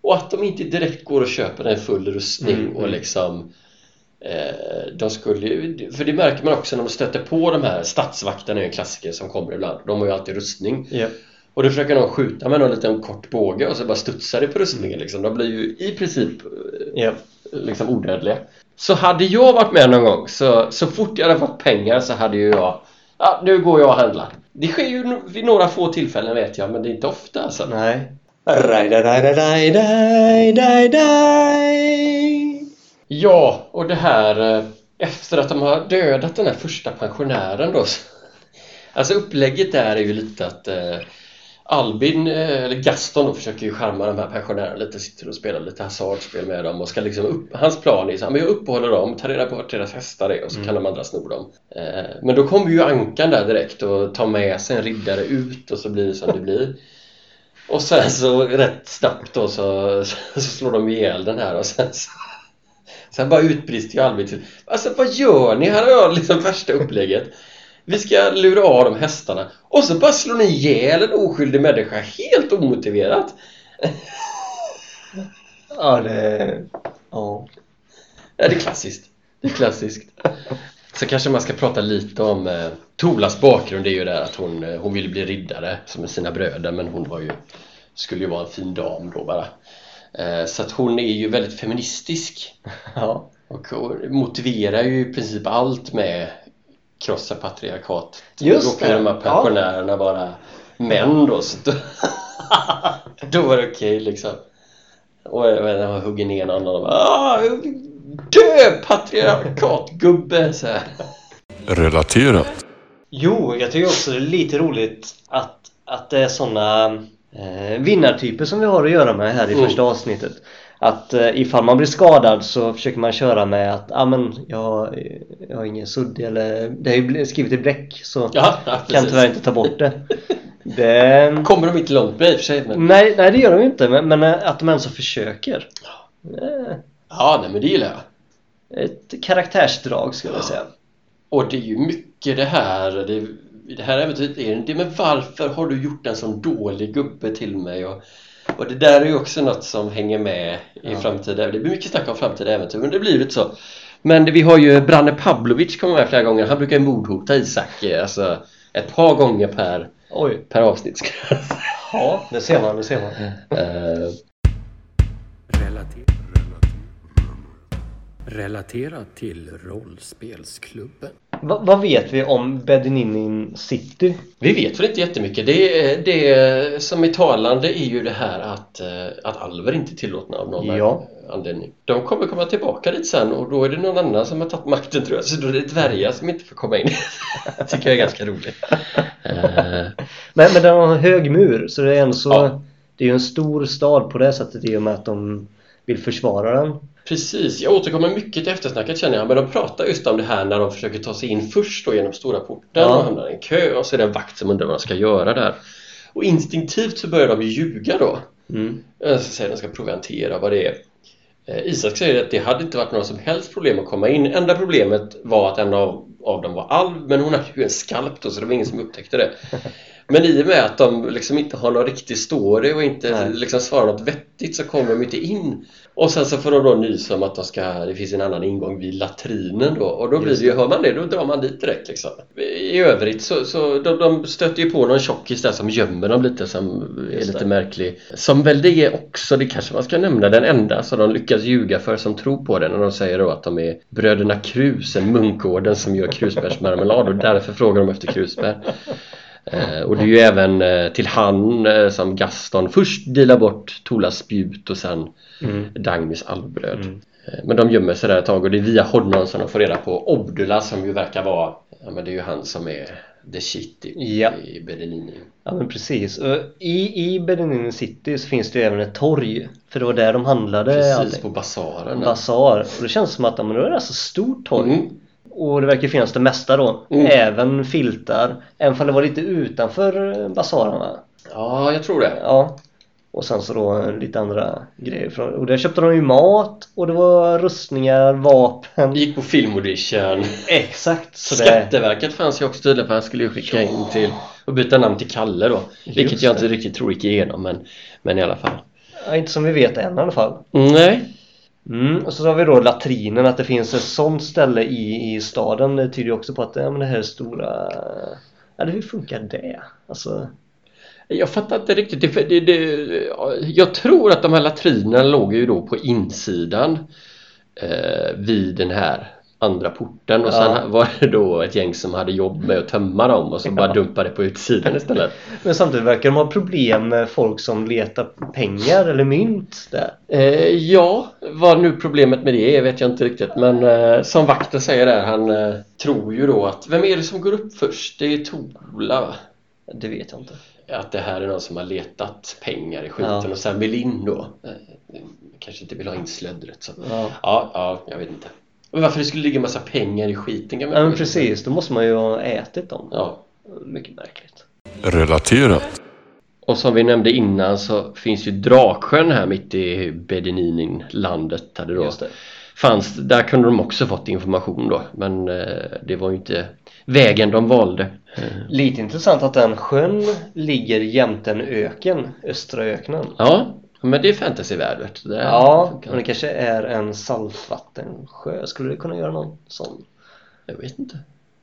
Och att de inte direkt går och köper en full rustning Mm, och mm. liksom eh, de skulle ju, för det märker man också när de stöter på de här stadsvakterna är en klassiker som kommer ibland. De har ju alltid rustning. Ja. Och då försöker någon skjuta med någon liten kort båge och så bara studsar det på rustningen liksom. De blir ju i princip Ja. liksom odödliga. Så hade jag varit med någon gång så, så fort jag hade fått pengar så hade ju jag Ja, nu går jag och handlar. Det sker ju vid några få tillfällen vet jag, men det är inte ofta alltså. Nej. Ja, och det här eh, efter att de har dödat den här första pensionären då. så- Alltså upplägget där är ju lite att eh, Albin, eh, eller Gaston försöker ju charma de här pensionärerna lite, sitter och spelar lite hasardspel med dem och ska liksom upp, hans plan är så här, men jag uppehåller dem, tar reda på vart deras hästar är och så kan de andra sno dem. Eh, men då kommer ju Ankan där direkt och tar med sig en riddare ut och så blir det som det blir. Och sen så rätt snabbt då så, så slår de ihjäl den här och sen så Sen bara utbrister ju Albin till Alltså vad gör ni? Här har jag liksom värsta upplägget Vi ska lura av de hästarna. Och så bara slår ni ihjäl en oskyldig människa helt omotiverat. Ja, det... Ja. Ja, det är klassiskt. Det är klassiskt. Så kanske man ska prata lite om eh, Tolas bakgrund. Är ju där att hon, eh, hon ville bli riddare som med sina bröder men hon var ju Skulle ju vara en fin dam då bara. Eh, Så att hon är ju väldigt feministisk. Ja. Och och motiverar ju i princip allt med krossa patriarkat. Just då det, de här pensionärerna vara män då. Så då, då var det okej liksom. Och jag vet, han hugger ner någon och bara "Ah, Dö patriarkatgubbe! Så här. Relaterat. Jo, jag tycker också det är lite roligt att, att det är såna eh, vinnartyper som vi har att göra med här i Mm. första avsnittet. Att eh, ifall man blir skadad så försöker man köra med att ah, men jag, jag har ingen sudd eller det är ju skrivit i bläck så Ja, ja, kan tyvärr inte ta bort det. det Kommer de inte långt med i och för sig men... nej, nej det gör de ju inte men, men eh, att de ens försöker. Eh, Ja, nej men det gillar jag. Ett karaktärsdrag skulle jag säga. Och det är ju mycket det här det, det här äventyret är det men varför har du gjort en sån dålig gubbe till mig? Och, och det där är ju också något som hänger med i Ja. framtida Det blir mycket snack om framtida äventyr men det blir lite så Men vi har ju Branne Pavlovic kommer med flera gånger Han brukar ju mordhota Isak eh, alltså ett par gånger per, Oj. per avsnitt. Ja, det ser man, det ser man. Eh, Relater Relaterat till rollspelsklubben. Va, vad vet vi om Bedininin City? Vi vet väl inte jättemycket. Det, det som är talande är ju det här att, eh, att alver inte är tillåtna av någon Ja. anledning. De kommer komma tillbaka dit sen och då är det någon annan som har tagit makten tror jag. Så då är det dvärgar som inte får komma in. det tycker jag är ganska roligt. Eh, Men, men den har en hög mur så det är så Ja. Det är ju en stor stad på det sättet i och med att de vill försvara den. Precis, jag återkommer mycket till eftersnacket känner jag men de pratar just om det här när de försöker ta sig in först då genom stora porten Ja. och hamnar i en kö och så är det en vakt som undrar vad de ska göra där. Och instinktivt så börjar de ju ljuga då. Mm. Jag ska säga att de ska proviantera vad det är. Eh, Isak säger att det hade inte varit några som helst problem att komma in. Enda problemet var att en av, av dem var alv men hon hade ju en skalp då så det var ingen som upptäckte det. Men i och med att de liksom inte har någon riktig story och inte liksom svarar något vettigt så kommer de inte in. Och sen så får de då nys om att de ska, det finns en annan ingång vid latrinen då och då blir det ju, hör man det, då drar man dit direkt liksom. I övrigt så, så de, de stöter ju på någon tjockis där som gömmer dem lite som är Just lite det. märklig. Som väl det är också, det kanske man ska nämna, den enda som de lyckas ljuga för som tror på den när de säger då att de är bröderna Krus, en munkorden som gör krusbärsmarmelad och därför frågar de efter krusbär. Eh, och det är ju även eh, till han eh, som Gaston först delar bort Tolas spjut och sen Mm. Dagmys alvbröd. Mm. Eh, Men de gömmer sig där ett tag och det är via honom som de får reda på Obdula som ju verkar vara, ja men det är ju han som är the shit i, Ja. i Berlin. Ja men precis. Och I, i Benin City så finns det ju även ett torg. För det var där de handlade Precis allting. på basaren. Basar. Och det känns som att men det är ett så stort torg. Mm. Och det verkar finnas det mesta då. Mm. Även filtar. Även om det var lite utanför eh, basaren va? Ja, jag tror det. Ja. Och sen så då eh, lite andra grejer. Och där köpte de ju mat och det var rustningar, vapen. Gick på filmaudition. Exakt. Så. Skatteverket fanns ju också tydligen för han skulle ju skicka in till och byta namn till Kalle då. Vilket Just jag det. inte riktigt tror gick igenom men, men i alla fall. Ja, inte som vi vet än i alla fall. Nej. Mm, och så har vi då latrinen, att det finns ett sånt ställe i, i staden. Det tyder ju också på att ja, men det här är stora... Det- hur funkar det? Alltså... Jag fattar inte riktigt. Det, det, det, jag tror att de här latrinerna låg ju då på insidan eh, vid den här andra porten och Ja. sen var det då ett gäng som hade jobb med att tömma dem och så bara dumpade på utsidan istället. Men samtidigt verkar de ha problem med folk som letar pengar eller mynt där. Eh, ja, vad nu problemet med det är vet jag inte riktigt men eh, som vakten säger där, han eh, tror ju då att vem är det som går upp först? Det är Tola va? Det vet jag inte. Att det här är någon som har letat pengar i skiten Ja. och sen vill in då. Eh, kanske inte vill ha in slöddret så. Ja. Ja, ja, jag vet inte. Men varför det skulle ligga massa pengar i skiten kan man Ja men precis, då måste man ju ha ätit dem. Ja. Mycket märkligt. Relaterat. Och som vi nämnde innan så finns ju Draksjön här mitt i Bedininin landet där det då Just det. fanns. Där kunde de också fått information då men eh, det var ju inte vägen de valde. Lite intressant att den sjön ligger jämte en öken, Östra öknen. Ja, men det är du. Det är- Ja, men det kanske är en saltvattensjö. Skulle det kunna göra någon sån? Jag vet inte.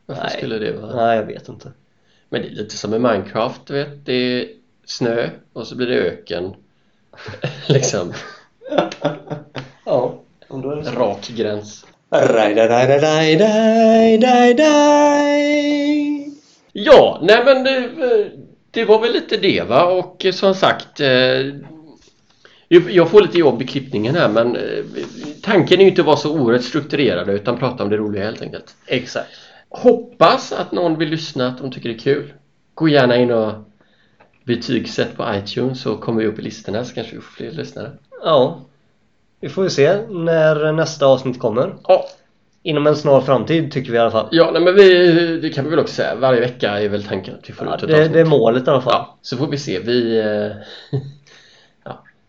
Varför Nej. skulle det vara? Nej, jag vet inte. Men det är lite som i Minecraft, du vet. Det är snö och så blir det öken. liksom. Ja, om då är det. Rak gräns. Ja, nej men det, det var väl lite det va och som sagt eh, jag får lite jobb i klippningen här men eh, tanken är ju inte att vara så oerhört strukturerad utan prata om det roliga helt enkelt. Exakt. Hoppas att någon vill lyssna, att de tycker det är kul. Gå gärna in och betygsätt på iTunes så kommer vi upp i listorna så kanske vi får fler lyssnare. Ja. Vi får ju se när nästa avsnitt kommer. Ja, Inom en snar framtid tycker vi i alla fall. ja nej, men vi, det kan vi väl också säga. Varje vecka är väl tanken att vi får Ja, ut ett det, avsnitt. det är målet i alla fall. Ja, så får vi se. Vi, eh,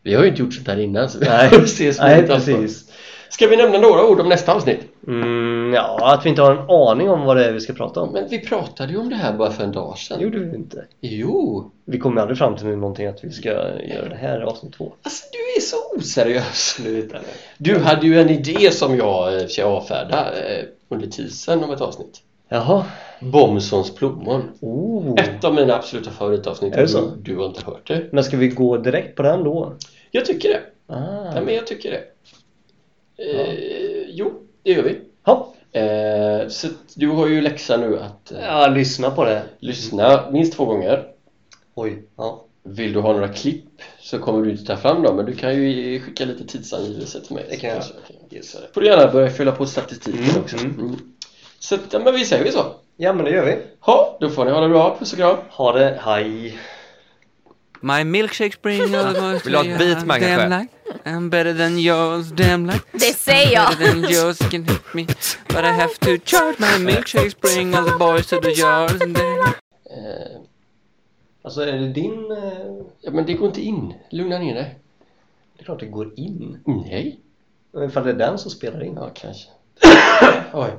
vi har ju inte gjort sånt här innan så vi Nej. så Nej, precis. Ska vi nämna några ord om nästa avsnitt? Mm, ja, att vi inte har en aning om vad det är vi ska prata om. Men vi pratade ju om det här bara för en dag sedan. Gjorde vi inte. Jo! Vi kommer aldrig fram till någonting att vi ska göra det här i avsnitt två. Alltså du är så oseriös. Nu. Du hade ju en idé som jag eh, ska avfärda eh, under teasern om ett avsnitt. Jaha. Bomsons plommon. Oh. Ett av mina absoluta favoritavsnitt. Är det så? Du har inte hört det. Men ska vi gå direkt på den då? Jag tycker det. Ah. Ja, men jag tycker det. Eh, jo, det gör vi. Ja. Eh, så du har ju läxa nu att eh, ja, lyssna på det. lyssna minst två gånger. Oj. Ja. Vill du ha några klipp så kommer du inte ta fram dem men du kan ju skicka lite tidsangivelse till mig. Det kan jag får du gärna börja fylla på statistiken Mm, också. mm. Så ja, men vi säger så. Ja, men det gör vi. Ja, då får ni ha det bra. Puss och kram. Ha det. Hej. My milkshake spring all the boys Vill du ha ett beat, damn kanske? like I'm better than yours, damn like Det säger jag! Better than yours can hit me But I have to charge my milkshake spring all the boys to the yards and they Eh, Alltså, är det din... eh, ja, men det går inte in. Lugna ner dig. Det är klart det går in. Nej. Men Ifall det är den som spelar in. Ja, kanske. Oj.